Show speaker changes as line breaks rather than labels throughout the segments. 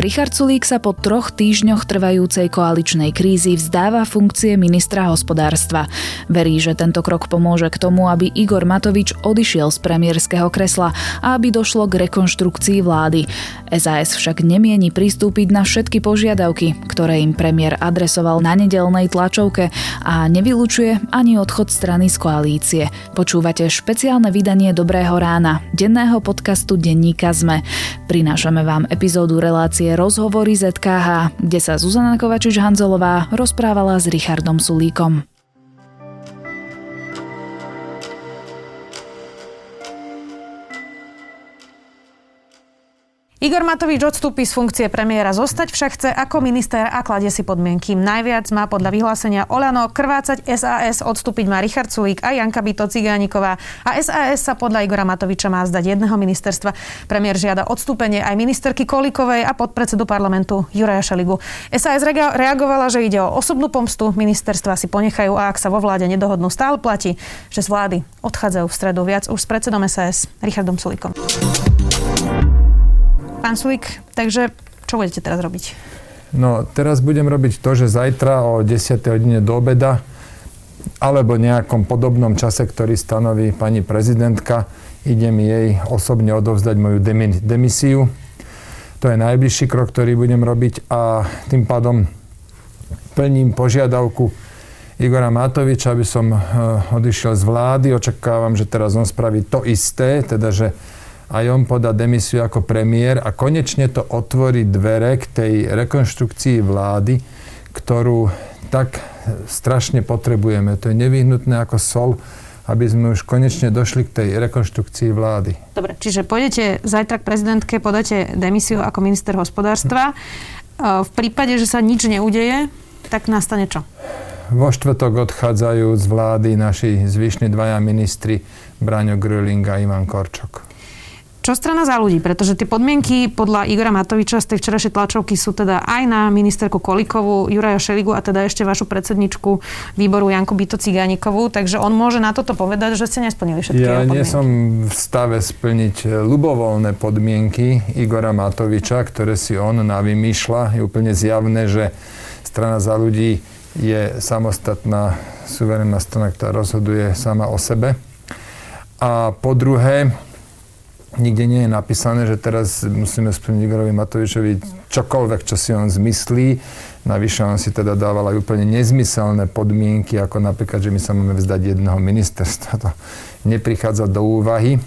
Richard Sulík sa po troch týždňoch trvajúcej koaličnej krízy vzdáva funkcie ministra hospodárstva. Verí, že tento krok pomôže k tomu, aby Igor Matovič odišiel z premiérskeho kresla a aby došlo k rekonštrukcii vlády. SAS však nemieni pristúpiť na všetky požiadavky, ktoré im premiér adresoval na nedelnej tlačovke a nevylučuje ani odchod strany z koalície. Počúvate špeciálne vydanie Dobrého rána, denného podcastu Denníka ZME. Prinášame vám epizódu relácie Rozhovory ZKH, kde sa Zuzana Kovačič-Hanzelová rozprávala s Richardom Sulíkom.
Igor Matovič odstúpi z funkcie premiéra. Zostať však chce ako minister a kladie si podmienky. Najviac má podľa vyhlásenia Olano krvácať SAS, odstúpiť má Richard Sulík a Janka Bito Cigániková. A SAS sa podľa Igora Matoviča má zdať jedného ministerstva. Premiér žiada odstúpenie aj ministerky Kolikovej a podpredsedu parlamentu Juraja Šeligu. SAS reagovala, že ide o osobnú pomstu. Ministerstva si ponechajú a ak sa vo vláde nedohodnú, stále platí, že z vlády odchádzajú v stredu viac už s predsedom SAS Richardom Sulíkom. Pán Sulik, takže čo budete teraz robiť?
No, teraz budem robiť to, že zajtra o 10. hodine do obeda alebo nejakom podobnom čase, ktorý stanoví pani prezidentka, idem jej osobne odovzdať moju demisiu. To je najbližší krok, ktorý budem robiť a tým pádom plním požiadavku Igora Matoviča, aby som eh, odišiel z vlády. Očakávam, že teraz on spraví to isté, teda že aj on podá demisiu ako premiér a konečne to otvorí dvere k tej rekonštrukcii vlády, ktorú tak strašne potrebujeme. To je nevyhnutné ako sol, aby sme už konečne došli k tej rekonštrukcii vlády.
Dobre, čiže pôjdete zajtra k prezidentke, podáte demisiu ako minister hospodárstva. Hm. V prípade, že sa nič neudeje, tak nastane čo?
Vo štvrtok odchádzajú z vlády naši zvyšní dvaja ministri Braňo Gröling a Ivan Korčok.
Čo strana za ľudí? Pretože tie podmienky podľa Igora Matoviča z tej včerajšej tlačovky sú teda aj na ministerku Kolikovú, Juraja Šeligu a teda ešte vašu predsedničku výboru Janku Bito Cigánikovú. Takže on môže na toto povedať, že ste nesplnili všetky
Ja
nie
som v stave splniť ľubovoľné podmienky Igora Matoviča, ktoré si on navymýšľa. Je úplne zjavné, že strana za ľudí je samostatná suverénna strana, ktorá rozhoduje sama o sebe. A po druhé, nikde nie je napísané, že teraz musíme splniť Igorovi Matovičovi čokoľvek, čo si on zmyslí. Navyše on si teda dával aj úplne nezmyselné podmienky, ako napríklad, že my sa máme vzdať jedného ministerstva. To neprichádza do úvahy.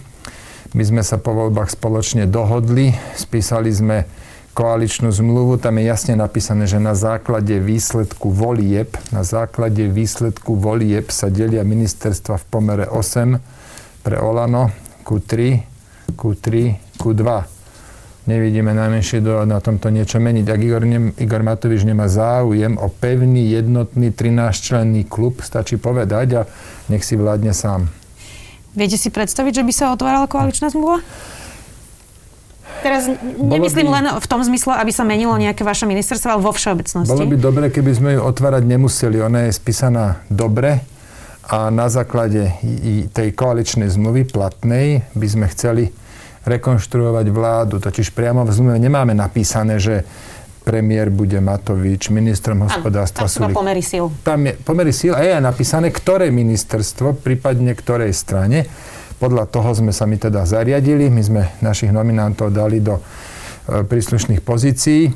My sme sa po voľbách spoločne dohodli, spísali sme koaličnú zmluvu, tam je jasne napísané, že na základe výsledku volieb, na základe výsledku volieb sa delia ministerstva v pomere 8 pre Olano ku 3 Q3, Q2. Nevidíme najmenšie do, na tomto niečo meniť. Ak Igor, ne, Igor Matovič nemá záujem o pevný, jednotný 13-členný klub, stačí povedať a nech si vládne sám.
Viete si predstaviť, že by sa otvárala koaličná zmluva? Teraz nemyslím by, len v tom zmysle, aby sa menilo nejaké vaše ministerstvo, ale vo všeobecnosti.
Bolo by dobre, keby sme ju otvárať nemuseli. Ona je spísaná dobre a na základe tej koaličnej zmluvy platnej by sme chceli rekonštruovať vládu. Totiž priamo v zmluve nemáme napísané, že premiér bude Matovič, ministrom hospodárstva
sú... pomery síl.
Tam je pomery síl a je aj napísané, ktoré ministerstvo, prípadne ktorej strane. Podľa toho sme sa my teda zariadili. My sme našich nominantov dali do e, príslušných pozícií.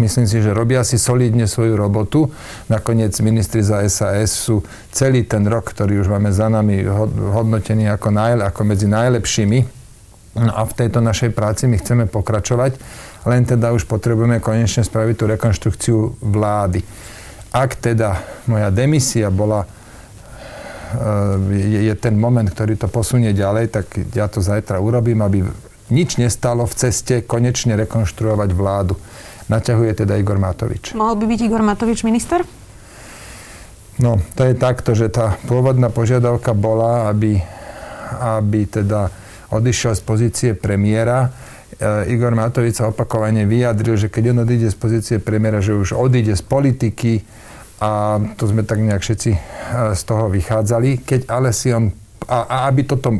Myslím si, že robia si solidne svoju robotu. Nakoniec ministri za SAS sú celý ten rok, ktorý už máme za nami, hodnotení ako, najle, ako medzi najlepšími. No a v tejto našej práci my chceme pokračovať, len teda už potrebujeme konečne spraviť tú rekonštrukciu vlády. Ak teda moja demisia bola e, je, je ten moment, ktorý to posunie ďalej, tak ja to zajtra urobím, aby nič nestalo v ceste konečne rekonštruovať vládu naťahuje teda Igor Matovič.
Mohol by byť Igor Matovič minister?
No, to je takto, že tá pôvodná požiadavka bola, aby, aby teda odišiel z pozície premiéra. E, Igor Matovič sa opakovane vyjadril, že keď on odíde z pozície premiéra, že už odíde z politiky a to sme tak nejak všetci e, z toho vychádzali. Keď ale si on, a, a aby toto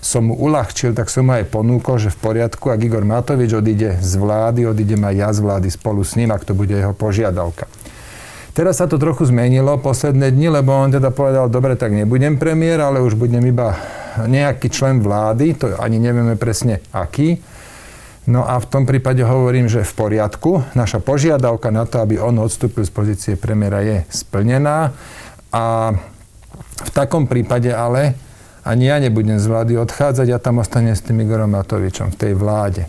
som mu uľahčil, tak som mu aj ponúkol, že v poriadku, ak Igor Matovič odíde z vlády, odídem aj ja z vlády spolu s ním, ak to bude jeho požiadavka. Teraz sa to trochu zmenilo posledné dni, lebo on teda povedal, dobre, tak nebudem premiér, ale už budem iba nejaký člen vlády, to ani nevieme presne aký. No a v tom prípade hovorím, že v poriadku. Naša požiadavka na to, aby on odstúpil z pozície premiéra je splnená. A v takom prípade ale ani ja nebudem z vlády odchádzať, ja tam ostanem s tým Igorom Matovičom v tej vláde.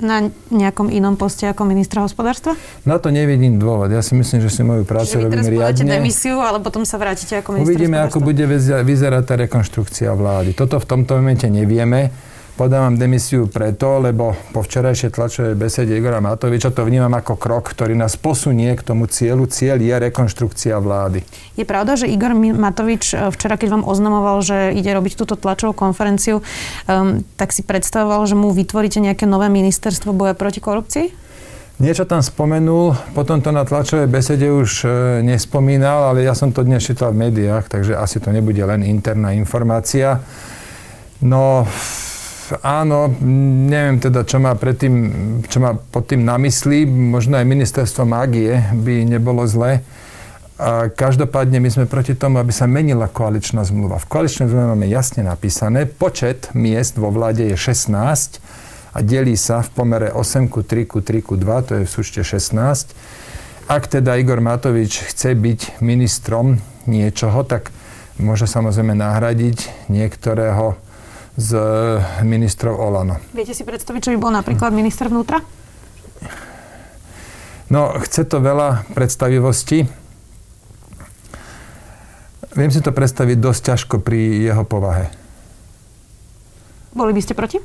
Na nejakom inom poste ako ministra hospodárstva?
Na to nevidím dôvod. Ja si myslím, že si moju prácu robím riadne.
demisiu, ale potom sa vrátite ako minister
Uvidíme, ako bude vyzerať tá rekonštrukcia vlády. Toto v tomto momente nevieme. Podávam demisiu preto, lebo po včerajšej tlačovej besede Igora Matoviča to vnímam ako krok, ktorý nás posunie k tomu cieľu. Cieľ je rekonštrukcia vlády.
Je pravda, že Igor Matovič e, včera, keď vám oznamoval, že ide robiť túto tlačovú konferenciu, um, tak si predstavoval, že mu vytvoríte nejaké nové ministerstvo boja proti korupcii?
Niečo tam spomenul, potom to na tlačovej besede už e, nespomínal, ale ja som to dnes čítal v médiách, takže asi to nebude len interná informácia. No, áno, neviem teda, čo má, predtým, čo má pod tým na mysli. Možno aj ministerstvo mágie by nebolo zlé. A každopádne my sme proti tomu, aby sa menila koaličná zmluva. V koaličnej zmluve máme jasne napísané, počet miest vo vláde je 16 a delí sa v pomere 8 ku 3 ku 3 ku 2, to je v súčte 16. Ak teda Igor Matovič chce byť ministrom niečoho, tak môže samozrejme nahradiť niektorého z ministrov Olano.
Viete si predstaviť, čo by bol napríklad minister vnútra?
No, chce to veľa predstavivosti. Viem si to predstaviť dosť ťažko pri jeho povahe.
Boli by ste proti?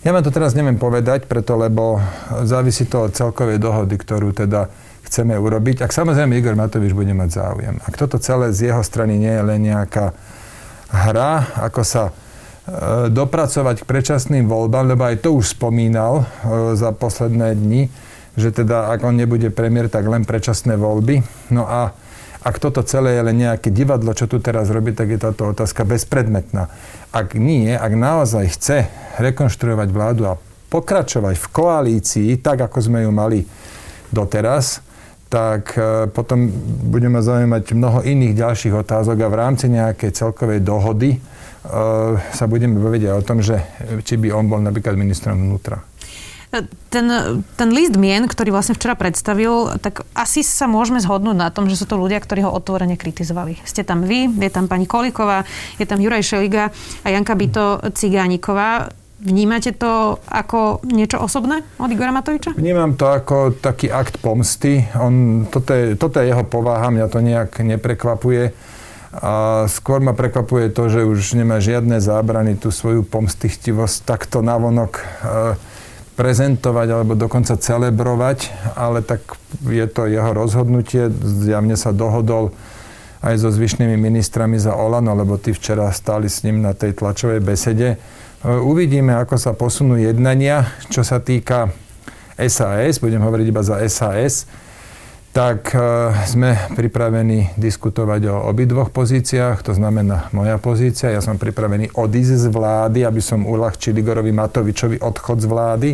Ja vám to teraz neviem povedať, preto lebo závisí to od celkovej dohody, ktorú teda chceme urobiť. Ak samozrejme Igor Matovič bude mať záujem. Ak toto celé z jeho strany nie je len nejaká hra, ako sa dopracovať k predčasným voľbám, lebo aj to už spomínal e, za posledné dni, že teda ak on nebude premiér, tak len predčasné voľby. No a ak toto celé je len nejaké divadlo, čo tu teraz robí, tak je táto otázka bezpredmetná. Ak nie, ak naozaj chce rekonštruovať vládu a pokračovať v koalícii, tak ako sme ju mali doteraz, tak e, potom budeme zaujímať mnoho iných ďalších otázok a v rámci nejakej celkovej dohody sa budeme baviť aj o tom, že či by on bol napríklad ministrom vnútra.
Ten, ten list mien, ktorý vlastne včera predstavil, tak asi sa môžeme zhodnúť na tom, že sú to ľudia, ktorí ho otvorene kritizovali. Ste tam vy, je tam pani Koliková, je tam Juraj Šeliga a Janka Bito Cigániková. Vnímate to ako niečo osobné od Igora Matoviča?
Vnímam to ako taký akt pomsty. On, toto, je, toto je jeho povaha, mňa to nejak neprekvapuje a skôr ma prekvapuje to, že už nemá žiadne zábrany tú svoju pomstichtivosť takto navonok e, prezentovať alebo dokonca celebrovať, ale tak je to jeho rozhodnutie. Zjavne sa dohodol aj so zvyšnými ministrami za Olano, lebo tí včera stáli s ním na tej tlačovej besede. E, uvidíme, ako sa posunú jednania, čo sa týka SAS, budem hovoriť iba za SAS tak e, sme pripravení diskutovať o obidvoch pozíciách, to znamená moja pozícia. Ja som pripravený odísť z vlády, aby som uľahčil Igorovi Matovičovi odchod z vlády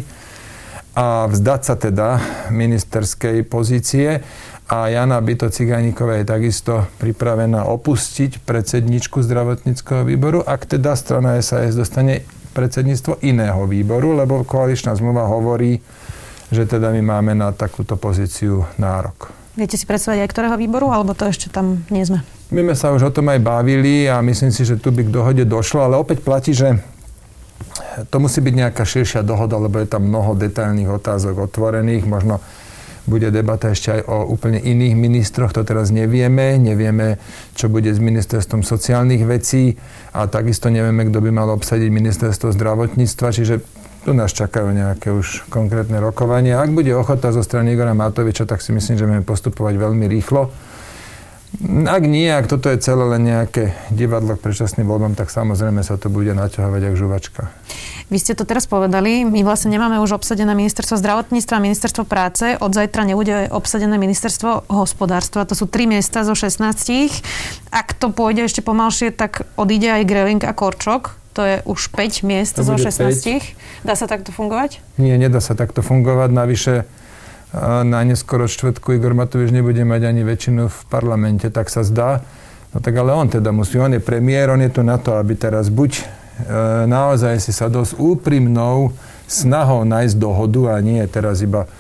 a vzdať sa teda ministerskej pozície. A Jana Byto Cigániková je takisto pripravená opustiť predsedničku zdravotníckého výboru, ak teda strana SAS dostane predsedníctvo iného výboru, lebo koaličná zmluva hovorí, že teda my máme na takúto pozíciu nárok.
Viete si predstaviť aj ktorého výboru, alebo to ešte tam nie sme?
My sme sa už o tom aj bavili a myslím si, že tu by k dohode došlo, ale opäť platí, že to musí byť nejaká širšia dohoda, lebo je tam mnoho detailných otázok otvorených. Možno bude debata ešte aj o úplne iných ministroch, to teraz nevieme. Nevieme, čo bude s ministerstvom sociálnych vecí a takisto nevieme, kto by mal obsadiť ministerstvo zdravotníctva. Čiže tu nás čakajú nejaké už konkrétne rokovania. Ak bude ochota zo strany Igora Matoviča, tak si myslím, že budeme postupovať veľmi rýchlo. Ak nie, ak toto je celé len nejaké divadlo k predčasným voľbám, tak samozrejme sa to bude naťahovať ako žuvačka.
Vy ste to teraz povedali, my vlastne nemáme už obsadené ministerstvo zdravotníctva a ministerstvo práce. Od zajtra nebude obsadené ministerstvo hospodárstva. To sú tri miesta zo 16. Ak to pôjde ešte pomalšie, tak odíde aj Greling a Korčok To je už 5 miest zo 16. 5. Dá sa takto fungovať?
Nie, nedá sa takto fungovať. Navyše na neskoro čtvrtku Igor Matovič nebude mať ani väčšinu v parlamente, tak sa zdá. No tak ale on teda musí, on je premiér, on je tu na to, aby teraz buď e, naozaj si sa dosť úprimnou snahou nájsť dohodu a nie teraz iba E,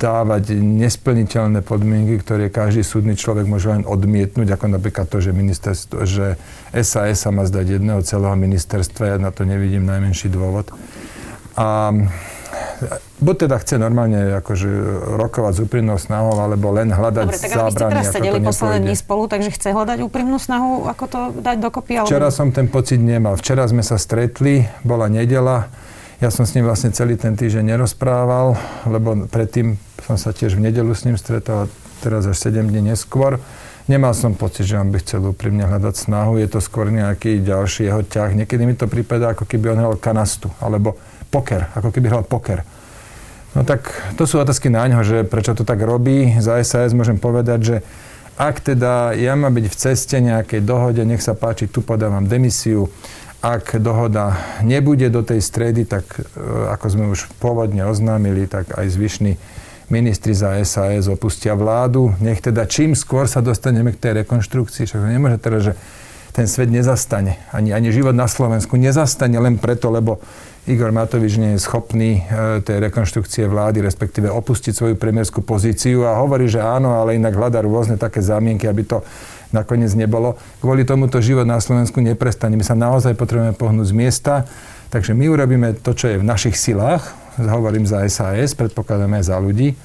dávať nesplniteľné podmienky, ktoré každý súdny človek môže len odmietnúť, ako napríklad to, že, ministerstvo, že SAS sa má zdať jedného celého ministerstva, ja na to nevidím najmenší dôvod. A buď teda chce normálne akože rokovať s úprimnou snahou, alebo len hľadať Dobre, tak zábrany, ste teraz
sedeli posledné dní spolu, takže chce hľadať úprimnú snahu, ako to dať dokopy?
Ale... Včera som ten pocit nemal. Včera sme sa stretli, bola nedela, ja som s ním vlastne celý ten týždeň nerozprával, lebo predtým som sa tiež v nedelu s ním stretol, teraz až 7 dní neskôr. Nemal som pocit, že on by chcel úprimne hľadať snahu, je to skôr nejaký ďalší jeho ťah. Niekedy mi to prípada, ako keby on hral kanastu, alebo poker, ako keby hral poker. No tak to sú otázky na ňo, že prečo to tak robí. Za SAS môžem povedať, že ak teda ja mám byť v ceste nejakej dohode, nech sa páči, tu podávam demisiu, ak dohoda nebude do tej stredy, tak e, ako sme už pôvodne oznámili, tak aj zvyšní ministri za SAS opustia vládu. Nech teda čím skôr sa dostaneme k tej rekonštrukcii. Však nemôže teda, že ten svet nezastane. Ani, ani život na Slovensku nezastane len preto, lebo Igor Matovič nie je schopný e, tej rekonštrukcie vlády, respektíve opustiť svoju premiérskú pozíciu a hovorí, že áno, ale inak hľadá rôzne také zámienky, aby to nakoniec nebolo. Kvôli tomuto život na Slovensku neprestane. My sa naozaj potrebujeme pohnúť z miesta, takže my urobíme to, čo je v našich silách, hovorím za SAS, predpokladáme aj za ľudí,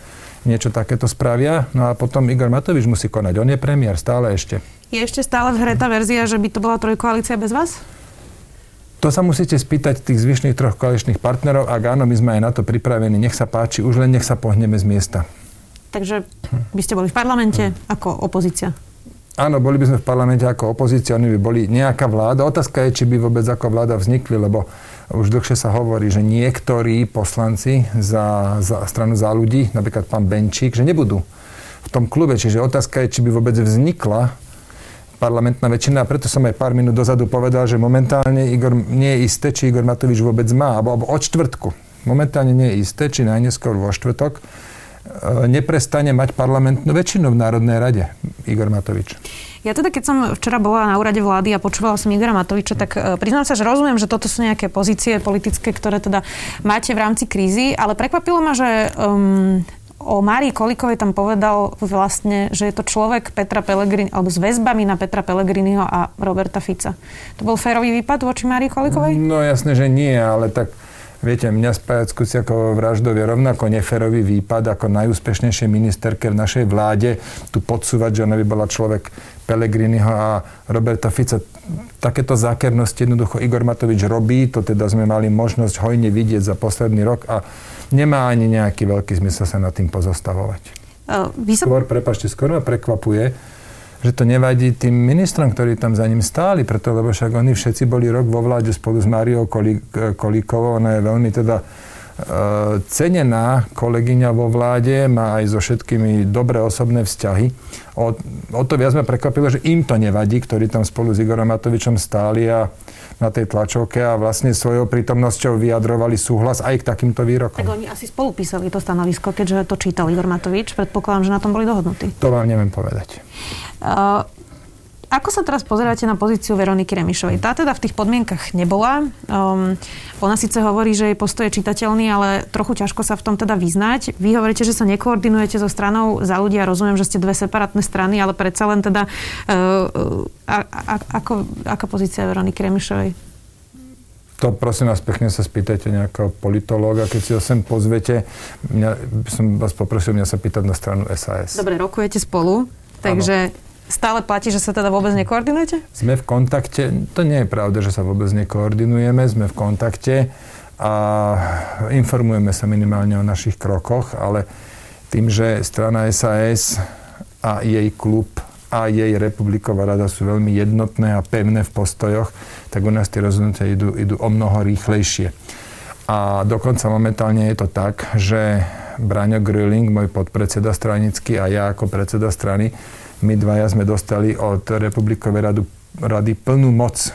niečo takéto spravia. No a potom Igor Matovič musí konať. On je premiér stále ešte.
Je ešte stále v hre tá verzia, že by to bola trojkoalícia bez vás?
To sa musíte spýtať tých zvyšných troch koaličných partnerov. Ak áno, my sme aj na to pripravení. Nech sa páči, už len nech sa pohneme z miesta.
Takže by ste boli v parlamente hm. ako opozícia?
Áno, boli by sme v parlamente ako opozícia, oni by boli nejaká vláda. Otázka je, či by vôbec ako vláda vznikli, lebo už dlhšie sa hovorí, že niektorí poslanci za, za stranu za ľudí, napríklad pán Benčík, že nebudú v tom klube. Čiže otázka je, či by vôbec vznikla parlamentná väčšina. A preto som aj pár minút dozadu povedal, že momentálne Igor, nie je isté, či Igor Matovič vôbec má, alebo, alebo od čtvrtku. Momentálne nie je isté, či najneskôr vo štvrtok neprestane mať parlamentnú väčšinu v Národnej rade, Igor Matovič.
Ja teda, keď som včera bola na úrade vlády a počúvala som Igora Matoviča, tak e, priznám sa, že rozumiem, že toto sú nejaké pozície politické, ktoré teda máte v rámci krízy, ale prekvapilo ma, že um, o Márii Kolikovej tam povedal vlastne, že je to človek Petra Pellegrini, alebo s väzbami na Petra Pellegriniho a Roberta Fica. To bol férový výpad voči Márii Kolikovej?
No jasné, že nie, ale tak Viete, mňa spájať s Kuciakovou vraždou je rovnako neferový výpad ako najúspešnejšej ministerke v našej vláde. Tu podsúvať, že ona by bola človek Pelegriniho a Roberta Fica. Takéto zákernosti jednoducho Igor Matovič robí, to teda sme mali možnosť hojne vidieť za posledný rok a nemá ani nejaký veľký zmysel sa nad tým pozostavovať. Uh, som... Skôr, prepašte, skôr ma prekvapuje, že to nevadí tým ministrom, ktorí tam za ním stáli, preto lebo však oni všetci boli rok vo vláde spolu s Máriou Kolíkovou. Ona je veľmi teda e, cenená kolegyňa vo vláde, má aj so všetkými dobré osobné vzťahy. O, o to viac ma prekvapilo, že im to nevadí, ktorí tam spolu s Igorom Matovičom stáli a na tej tlačovke a vlastne svojou prítomnosťou vyjadrovali súhlas aj k takýmto výrokom.
Tak oni asi spolu písali to stanovisko, keďže to čítal Igor Matovič. Predpokladám, že na tom boli dohodnutí.
To vám neviem povedať. Uh,
ako sa teraz pozeráte na pozíciu Veroniky Remišovej? Tá teda v tých podmienkach nebola. Um, ona síce hovorí, že jej postoj je čitateľný, ale trochu ťažko sa v tom teda vyznať. Vy hovoríte, že sa nekoordinujete so stranou za ľudia. Rozumiem, že ste dve separátne strany, ale predsa len teda uh, a, a, ako, aká pozícia Veroniky Remišovej?
To prosím vás, pekne sa spýtajte nejakého politológa, keď si ho sem pozvete. Mňa, som vás poprosil mňa sa pýtať na stranu SAS.
Dobre, rokujete spolu, takže ano. Stále platí, že sa teda vôbec nekoordinujete?
Sme v kontakte. To nie je pravda, že sa vôbec nekoordinujeme. Sme v kontakte a informujeme sa minimálne o našich krokoch, ale tým, že strana SAS a jej klub a jej republiková rada sú veľmi jednotné a pevné v postojoch, tak u nás tie rozhodnutia idú, idú o mnoho rýchlejšie. A dokonca momentálne je to tak, že Braňo Grilling, môj podpredseda stranický a ja ako predseda strany my dvaja sme dostali od Republikovej radu rady plnú moc e,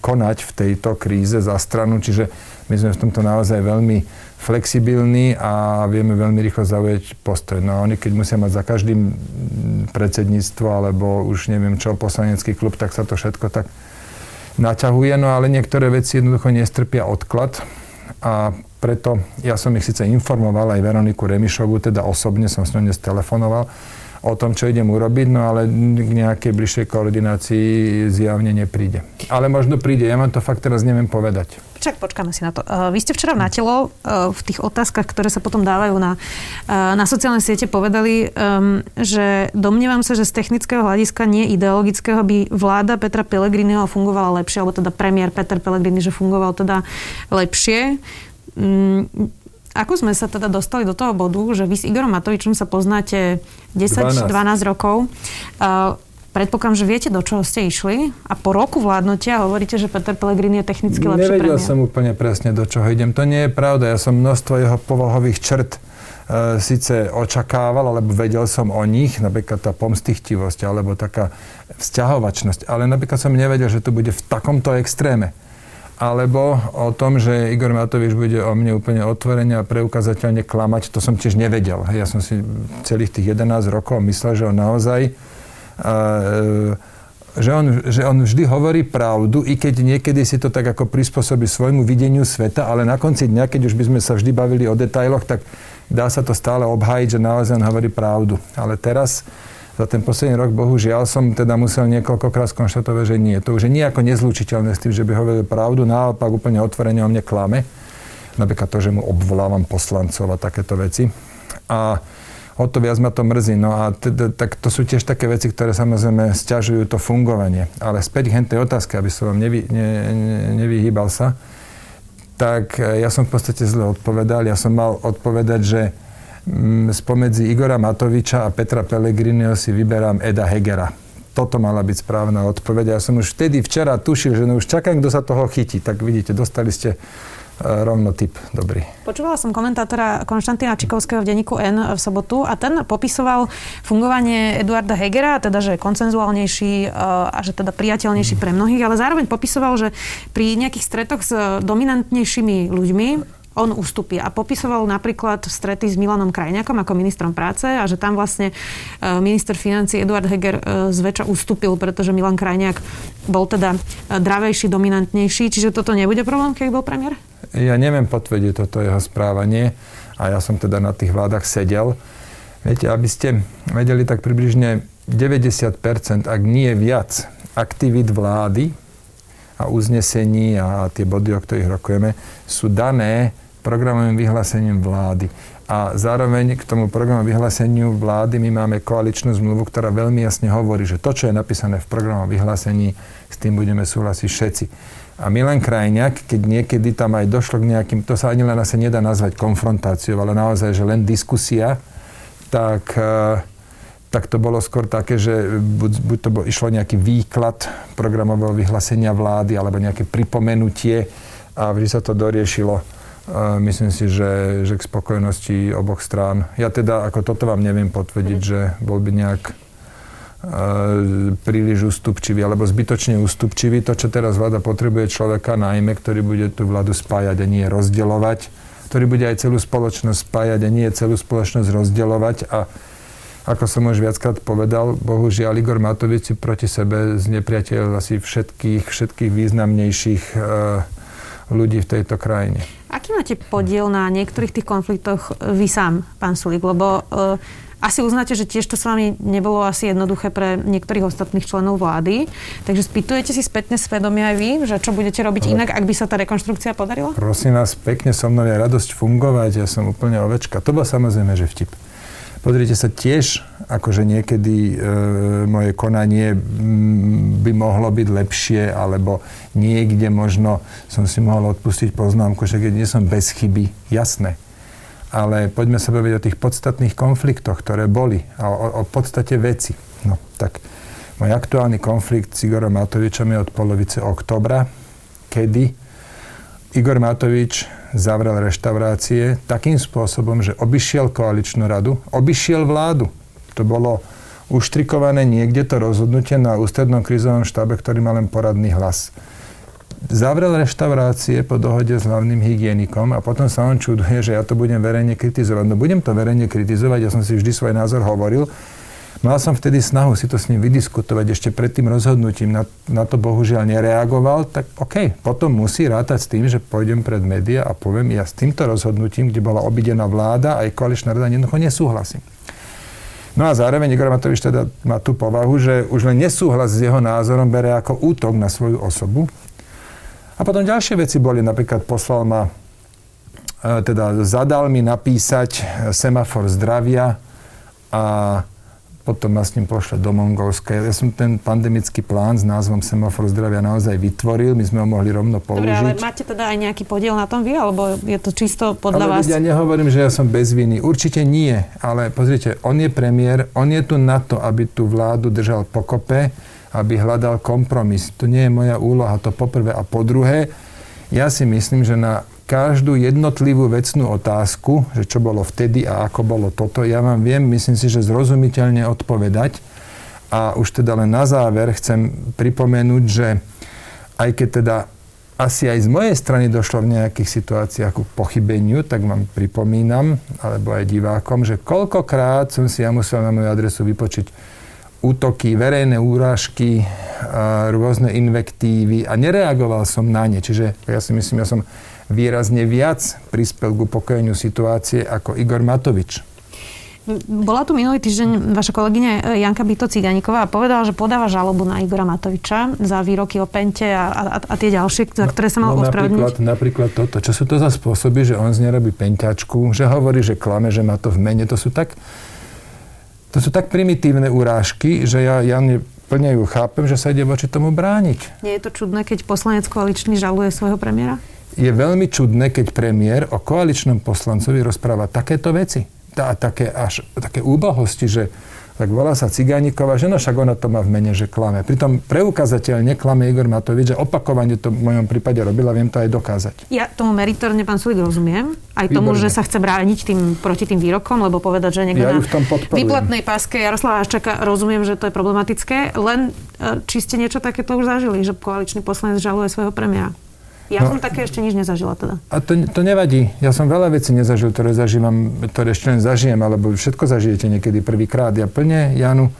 konať v tejto kríze za stranu, čiže my sme v tomto naozaj veľmi flexibilní a vieme veľmi rýchlo zaujať postoj. No oni, keď musia mať za každým predsedníctvo alebo už neviem čo, poslanecký klub, tak sa to všetko tak naťahuje, no ale niektoré veci jednoducho nestrpia odklad a preto ja som ich síce informoval aj Veroniku Remišovu, teda osobne som s ňou dnes telefonoval, o tom, čo idem urobiť, no ale k nejakej bližšej koordinácii zjavne nepríde. Ale možno príde, ja vám to fakt teraz neviem povedať.
Čak, počkáme si na to. Uh, vy ste včera na telo uh, v tých otázkach, ktoré sa potom dávajú na, uh, na sociálne siete, povedali, um, že domnievam sa, že z technického hľadiska, nie ideologického, by vláda Petra Pellegriniho fungovala lepšie, alebo teda premiér Peter Pellegrini, že fungoval teda lepšie. Ako sme sa teda dostali do toho bodu, že vy s Igorom Matovičom sa poznáte 10-12 rokov. Uh, Predpokladám, že viete, do čoho ste išli a po roku vládnutia hovoríte, že Peter Pellegrini je technicky lepší
Nevedel
premiér.
som úplne presne, do čoho idem. To nie je pravda. Ja som množstvo jeho povahových črt e, síce očakával, alebo vedel som o nich, napríklad tá pomstichtivosť alebo taká vzťahovačnosť, ale napríklad som nevedel, že to bude v takomto extréme alebo o tom, že Igor Matovič bude o mne úplne otvorene a preukazateľne klamať, to som tiež nevedel. Ja som si celých tých 11 rokov myslel, že on naozaj uh, že on, že on vždy hovorí pravdu, i keď niekedy si to tak ako prispôsobí svojmu videniu sveta, ale na konci dňa, keď už by sme sa vždy bavili o detailoch, tak dá sa to stále obhájiť, že naozaj on hovorí pravdu. Ale teraz za ten posledný rok, bohužiaľ, som teda musel niekoľkokrát skonštatovať, že nie. To už je nejako nezlučiteľné s tým, že by hovoril pravdu, naopak úplne otvorene o mne klame. Napríklad to, že mu obvolávam poslancov a takéto veci. A o to viac ma to mrzí. No a teda, tak to sú tiež také veci, ktoré samozrejme stiažujú to fungovanie. Ale späť k tej otázke, aby som vám nevy, ne, ne, nevyhýbal sa, tak ja som v podstate zle odpovedal. Ja som mal odpovedať, že spomedzi Igora Matoviča a Petra Pellegriniho si vyberám Eda Hegera. Toto mala byť správna odpoveď. Ja som už vtedy včera tušil, že no už čakám, kto sa toho chytí. Tak vidíte, dostali ste e, rovno typ dobrý.
Počúvala som komentátora Konštantína Čikovského v denníku N v sobotu a ten popisoval fungovanie Eduarda Hegera, teda že je koncenzuálnejší e, a že teda priateľnejší pre mnohých, ale zároveň popisoval, že pri nejakých stretoch s dominantnejšími ľuďmi on ustupí. A popisoval napríklad strety s Milanom Krajňakom ako ministrom práce a že tam vlastne e, minister financí Eduard Heger e, zväčša ustúpil, pretože Milan Krajňák bol teda e, dravejší, dominantnejší. Čiže toto nebude problém, keď bol premiér?
Ja neviem potvrdiť toto jeho správanie a ja som teda na tých vládach sedel. Viete, aby ste vedeli tak približne 90%, ak nie viac, aktivít vlády a uznesení a tie body, o ktorých rokujeme, sú dané programovým vyhlásením vlády. A zároveň k tomu programovému vyhláseniu vlády my máme koaličnú zmluvu, ktorá veľmi jasne hovorí, že to, čo je napísané v programovom vyhlásení, s tým budeme súhlasiť všetci. A Milan Krajňák, keď niekedy tam aj došlo k nejakým, to sa ani len asi nedá nazvať konfrontáciou, ale naozaj, že len diskusia, tak, eh, tak to bolo skôr také, že buď, buď to bol, išlo nejaký výklad programového vyhlásenia vlády, alebo nejaké pripomenutie a vždy sa to doriešilo myslím si, že, že k spokojnosti oboch strán. Ja teda ako toto vám neviem potvrdiť, že bol by nejak príliš ústupčivý alebo zbytočne ústupčivý. To, čo teraz vláda potrebuje človeka najmä, ktorý bude tú vládu spájať a nie rozdeľovať, ktorý bude aj celú spoločnosť spájať a nie celú spoločnosť rozdeľovať a ako som už viackrát povedal, bohužiaľ Igor Matovič si proti sebe znepriateľ asi všetkých, všetkých významnejších ľudí v tejto krajine.
Aký máte podiel na niektorých tých konfliktoch vy sám, pán Sulík? Lebo uh, asi uznáte, že tiež to s vami nebolo asi jednoduché pre niektorých ostatných členov vlády. Takže spýtujete si spätne svedomie aj vy, že čo budete robiť Ale... inak, ak by sa tá rekonštrukcia podarila?
Prosím vás, pekne so mnou je radosť fungovať, ja som úplne ovečka. To bol samozrejme, že vtip. Pozrite sa tiež, akože niekedy e, moje konanie by mohlo byť lepšie, alebo niekde možno som si mohol odpustiť poznámku, že keď nie som bez chyby, jasné. Ale poďme sa baviť o tých podstatných konfliktoch, ktoré boli a o, o podstate veci. No, tak môj aktuálny konflikt s Igorom Matovičom je od polovice oktobra, kedy Igor Matovič zavrel reštaurácie takým spôsobom, že obišiel koaličnú radu, obišiel vládu. To bolo uštrikované niekde to rozhodnutie na ústrednom krizovom štábe, ktorý má len poradný hlas. Zavrel reštaurácie po dohode s hlavným hygienikom a potom sa on čuduje, že ja to budem verejne kritizovať. No budem to verejne kritizovať, ja som si vždy svoj názor hovoril. Mal som vtedy snahu si to s ním vydiskutovať ešte pred tým rozhodnutím. Na, na to bohužiaľ nereagoval, tak OK, potom musí rátať s tým, že pôjdem pred média a poviem, ja s týmto rozhodnutím, kde bola obidená vláda aj koaličná rada, jednoducho nesúhlasím. No a zároveň Igor Matovič teda má tú povahu, že už len nesúhlas s jeho názorom bere ako útok na svoju osobu. A potom ďalšie veci boli, napríklad poslal ma, e, teda zadal mi napísať e, semafor zdravia a potom ma s ním pošle do Mongolska. Ja som ten pandemický plán s názvom Semafor zdravia naozaj vytvoril, my sme ho mohli rovno použiť. Dobre,
ale máte teda aj nejaký podiel na tom vy, alebo je to čisto podľa
ale
vás?
Ja nehovorím, že ja som bez viny. Určite nie, ale pozrite, on je premiér, on je tu na to, aby tú vládu držal pokope, aby hľadal kompromis. To nie je moja úloha, to poprvé. A po druhé, ja si myslím, že na každú jednotlivú vecnú otázku, že čo bolo vtedy a ako bolo toto, ja vám viem, myslím si, že zrozumiteľne odpovedať. A už teda len na záver chcem pripomenúť, že aj keď teda asi aj z mojej strany došlo v nejakých situáciách ku pochybeniu, tak vám pripomínam, alebo aj divákom, že koľkokrát som si ja musel na moju adresu vypočiť útoky, verejné úrážky, rôzne invektívy a nereagoval som na ne. Čiže ja si myslím, ja som výrazne viac prispel k upokojeniu situácie ako Igor Matovič.
Bola tu minulý týždeň vaša kolegyňa Janka Byto Ciganíková a povedala, že podáva žalobu na Igora Matoviča za výroky o Pente a, a, a tie ďalšie, za ktoré sa mal no,
ospravedlniť. Napríklad, napríklad toto. Čo sú to za spôsoby, že on z nerobí penťačku, že hovorí, že klame, že má to v mene. To sú tak, to sú tak primitívne urážky, že ja, ja plne ju chápem, že sa ide voči tomu brániť.
Nie je to čudné, keď poslanec koaličný žaluje svojho premiéra?
Je veľmi čudné, keď premiér o koaličnom poslancovi rozpráva takéto veci. A také, až, také úbohosti, že tak volá sa Cigániková, že no však ona to má v mene, že klame. Pritom preukazateľne klame Igor Matovič, že opakovane to v mojom prípade robila, viem to aj dokázať.
Ja tomu meritorne, pán Sulik, rozumiem. Aj tomu, Výborné. že sa chce brániť tým, proti tým výrokom, lebo povedať, že niekto ja na výplatnej páske Jaroslava Haščaka, rozumiem, že to je problematické. Len e, či ste niečo takéto už zažili, že koaličný poslanec žaluje svojho premiéra? Ja no, som také ešte nič nezažila teda.
A to, to nevadí. Ja som veľa vecí nezažil, ktoré zažívam, ktoré ešte len zažijem, alebo všetko zažijete niekedy prvýkrát. Ja plne Janu e,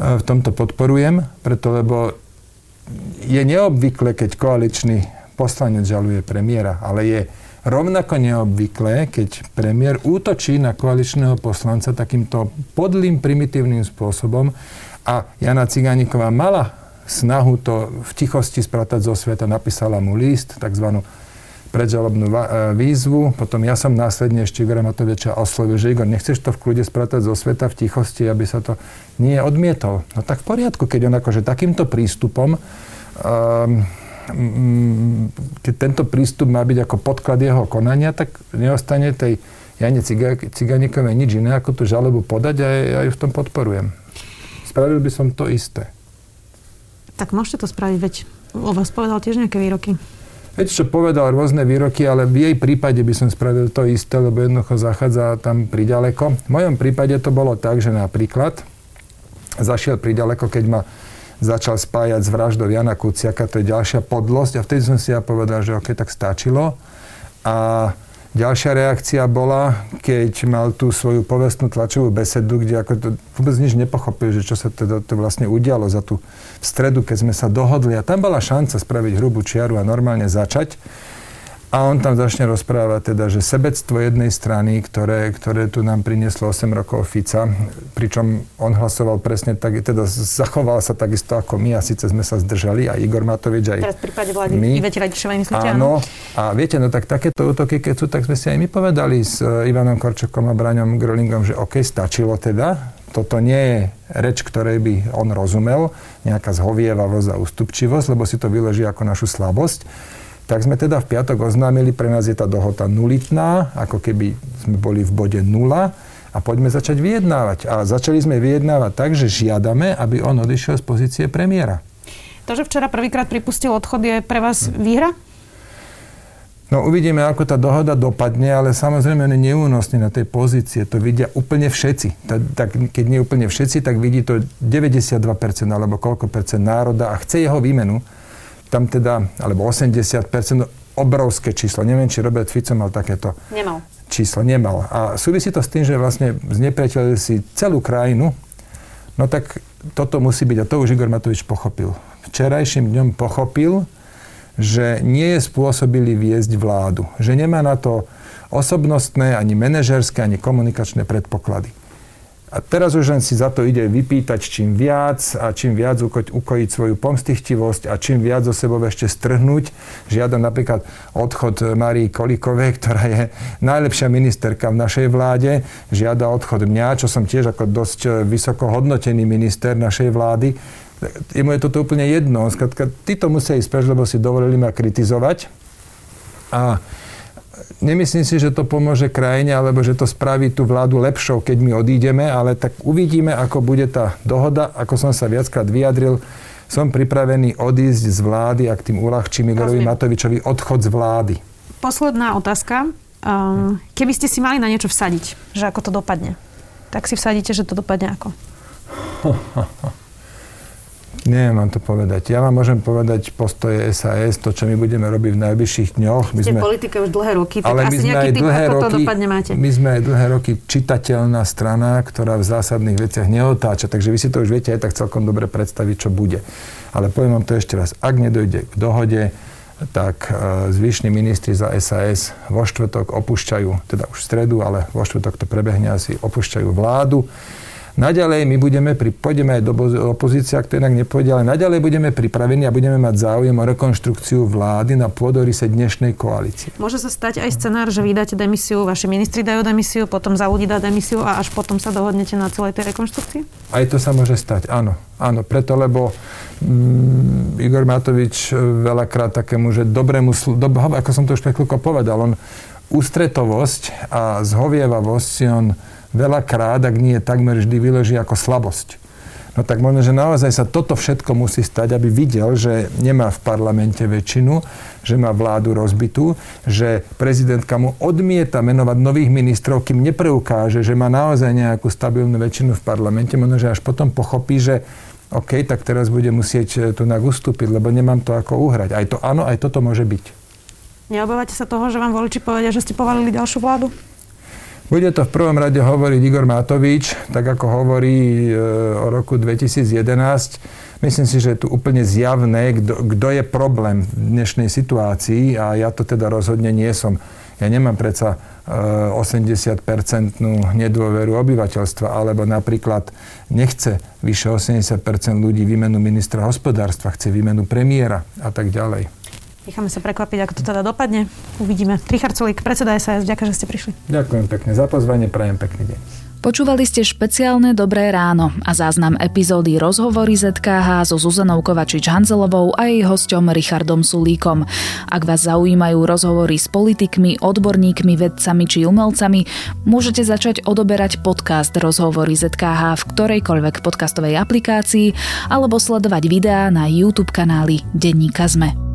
v tomto podporujem, preto lebo je neobvykle, keď koaličný poslanec žaluje premiéra, ale je rovnako neobvyklé, keď premiér útočí na koaličného poslanca takýmto podlým, primitívnym spôsobom a Jana Cigániková mala snahu to v tichosti spratať zo sveta, napísala mu list, tzv. predžalobnú e, výzvu. Potom ja som následne ešte Igora Matoviča oslovil, že Igor, nechceš to v kľude spratať zo sveta v tichosti, aby sa to nie odmietol. No tak v poriadku, keď on akože takýmto prístupom um, keď tento prístup má byť ako podklad jeho konania, tak neostane tej Jane Ciganikovej nič iné, ako tú žalobu podať a ja ju v tom podporujem. Spravil by som to isté.
Tak môžete to spraviť, veď o vás povedal tiež nejaké výroky.
Veď čo povedal rôzne výroky, ale v jej prípade by som spravil to isté, lebo jednoducho zachádza tam priďaleko. V mojom prípade to bolo tak, že napríklad zašiel priďaleko, keď ma začal spájať s vraždou Jana Kuciaka, to je ďalšia podlosť a vtedy som si ja povedal, že ok, tak stačilo. A Ďalšia reakcia bola, keď mal tú svoju povestnú tlačovú besedu, kde ako to vôbec nič nepochopil, že čo sa teda to vlastne udialo za tú v stredu, keď sme sa dohodli. A tam bola šanca spraviť hrubú čiaru a normálne začať. A on tam začne rozprávať teda, že sebectvo jednej strany, ktoré, ktoré tu nám prinieslo 8 rokov Fica, pričom on hlasoval presne tak, teda zachoval sa takisto ako my a síce sme sa zdržali, aj Igor Matovič, aj
Teraz v prípade vlády my. Ivete Radičovej myslíte,
áno. A viete, no tak takéto útoky, keď sú, tak sme si aj my povedali s e, Ivanom Korčokom a Braňom Grolingom, že OK, stačilo teda, toto nie je reč, ktorej by on rozumel, nejaká zhovievavosť a ústupčivosť, lebo si to vyleží ako našu slabosť tak sme teda v piatok oznámili, pre nás je tá dohoda nulitná, ako keby sme boli v bode nula a poďme začať vyjednávať. A začali sme vyjednávať tak, že žiadame, aby on odišiel z pozície premiéra.
To, že včera prvýkrát pripustil odchod, je pre vás výhra?
No uvidíme, ako tá dohoda dopadne, ale samozrejme on je neúnosný na tej pozície. To vidia úplne všetci. Tak, keď nie úplne všetci, tak vidí to 92% alebo koľko percent národa a chce jeho výmenu. Tam teda, alebo 80%, obrovské číslo. Neviem, či Robert Fico mal takéto
Nemal.
číslo. Nemal. A súvisí to s tým, že vlastne znepriateľili si celú krajinu. No tak toto musí byť, a to už Igor Matovič pochopil. Včerajším dňom pochopil, že nie je spôsobili viesť vládu. Že nemá na to osobnostné, ani manažerské, ani komunikačné predpoklady. A teraz už len si za to ide vypýtať čím viac a čím viac uko- ukojiť svoju pomstichtivosť a čím viac zo sebou ešte strhnúť. Žiadam napríklad odchod Marii Kolikovej, ktorá je najlepšia ministerka v našej vláde. Žiada odchod mňa, čo som tiež ako dosť vysoko hodnotený minister našej vlády jemu je toto úplne jedno. Skratka, títo musia ísť preč, lebo si dovolili ma kritizovať. A nemyslím si, že to pomôže krajine, alebo že to spraví tú vládu lepšou, keď my odídeme, ale tak uvidíme, ako bude tá dohoda. Ako som sa viackrát vyjadril, som pripravený odísť z vlády, ak tým uľahčím Igorovi Matovičovi odchod z vlády.
Posledná otázka. Keby ste si mali na niečo vsadiť, že ako to dopadne, tak si vsadíte, že to dopadne ako?
Neviem vám to povedať. Ja vám môžem povedať postoje SAS, to, čo my budeme robiť v najbližších dňoch.
My Ste sme, politika už dlhé roky, tak
ale
asi
my sme
nejaký
typ,
dlhé ako
roky,
to dopadne máte.
My sme aj dlhé roky čitateľná strana, ktorá v zásadných veciach neotáča, takže vy si to už viete aj tak celkom dobre predstaviť, čo bude. Ale poviem vám to ešte raz. Ak nedojde k dohode, tak e, zvyšní ministri za SAS vo štvrtok opúšťajú, teda už v stredu, ale vo štvrtok to prebehne asi, opúšťajú vládu. Naďalej my budeme, pri, pôjdeme aj do opozície, ak to inak nepôjde, ale naďalej budeme pripravení a budeme mať záujem o rekonštrukciu vlády na pôdorise dnešnej koalície.
Môže sa stať aj scenár, že vydáte demisiu, vaši ministri dajú demisiu, potom za ľudí dá demisiu a až potom sa dohodnete na celej tej rekonštrukcii?
Aj to sa môže stať, áno. Áno, preto, lebo mm, Igor Matovič e, veľakrát takému, že dobrému, do, ako som to už pekluko povedal, on ústretovosť a zhovievavosť si on veľakrát, ak nie takmer vždy vyloží ako slabosť. No tak možno, že naozaj sa toto všetko musí stať, aby videl, že nemá v parlamente väčšinu, že má vládu rozbitú, že prezidentka mu odmieta menovať nových ministrov, kým nepreukáže, že má naozaj nejakú stabilnú väčšinu v parlamente. Možno, že až potom pochopí, že OK, tak teraz bude musieť eh, tu ustúpiť, lebo nemám to ako uhrať. Aj to áno, aj toto môže byť.
Neobávate sa toho, že vám voliči povedia, že ste povalili ďalšiu vládu?
Bude to v prvom rade hovoriť Igor Matovič, tak ako hovorí e, o roku 2011. Myslím si, že je tu úplne zjavné, kto je problém v dnešnej situácii a ja to teda rozhodne nie som. Ja nemám predsa 80-percentnú e, nedôveru obyvateľstva, alebo napríklad nechce vyše 80% ľudí výmenu ministra hospodárstva, chce výmenu premiéra a tak ďalej.
Necháme sa prekvapiť, ako to teda dopadne. Uvidíme. Richard Sulík, predseda SAS, ďakujem, že ste prišli.
Ďakujem pekne za pozvanie, prajem pekný deň.
Počúvali ste špeciálne Dobré ráno a záznam epizódy Rozhovory ZKH so Zuzanou Kovačič-Hanzelovou a jej hosťom Richardom Sulíkom. Ak vás zaujímajú rozhovory s politikmi, odborníkmi, vedcami či umelcami, môžete začať odoberať podcast Rozhovory ZKH v ktorejkoľvek podcastovej aplikácii alebo sledovať videá na YouTube kanáli Denníka Zme.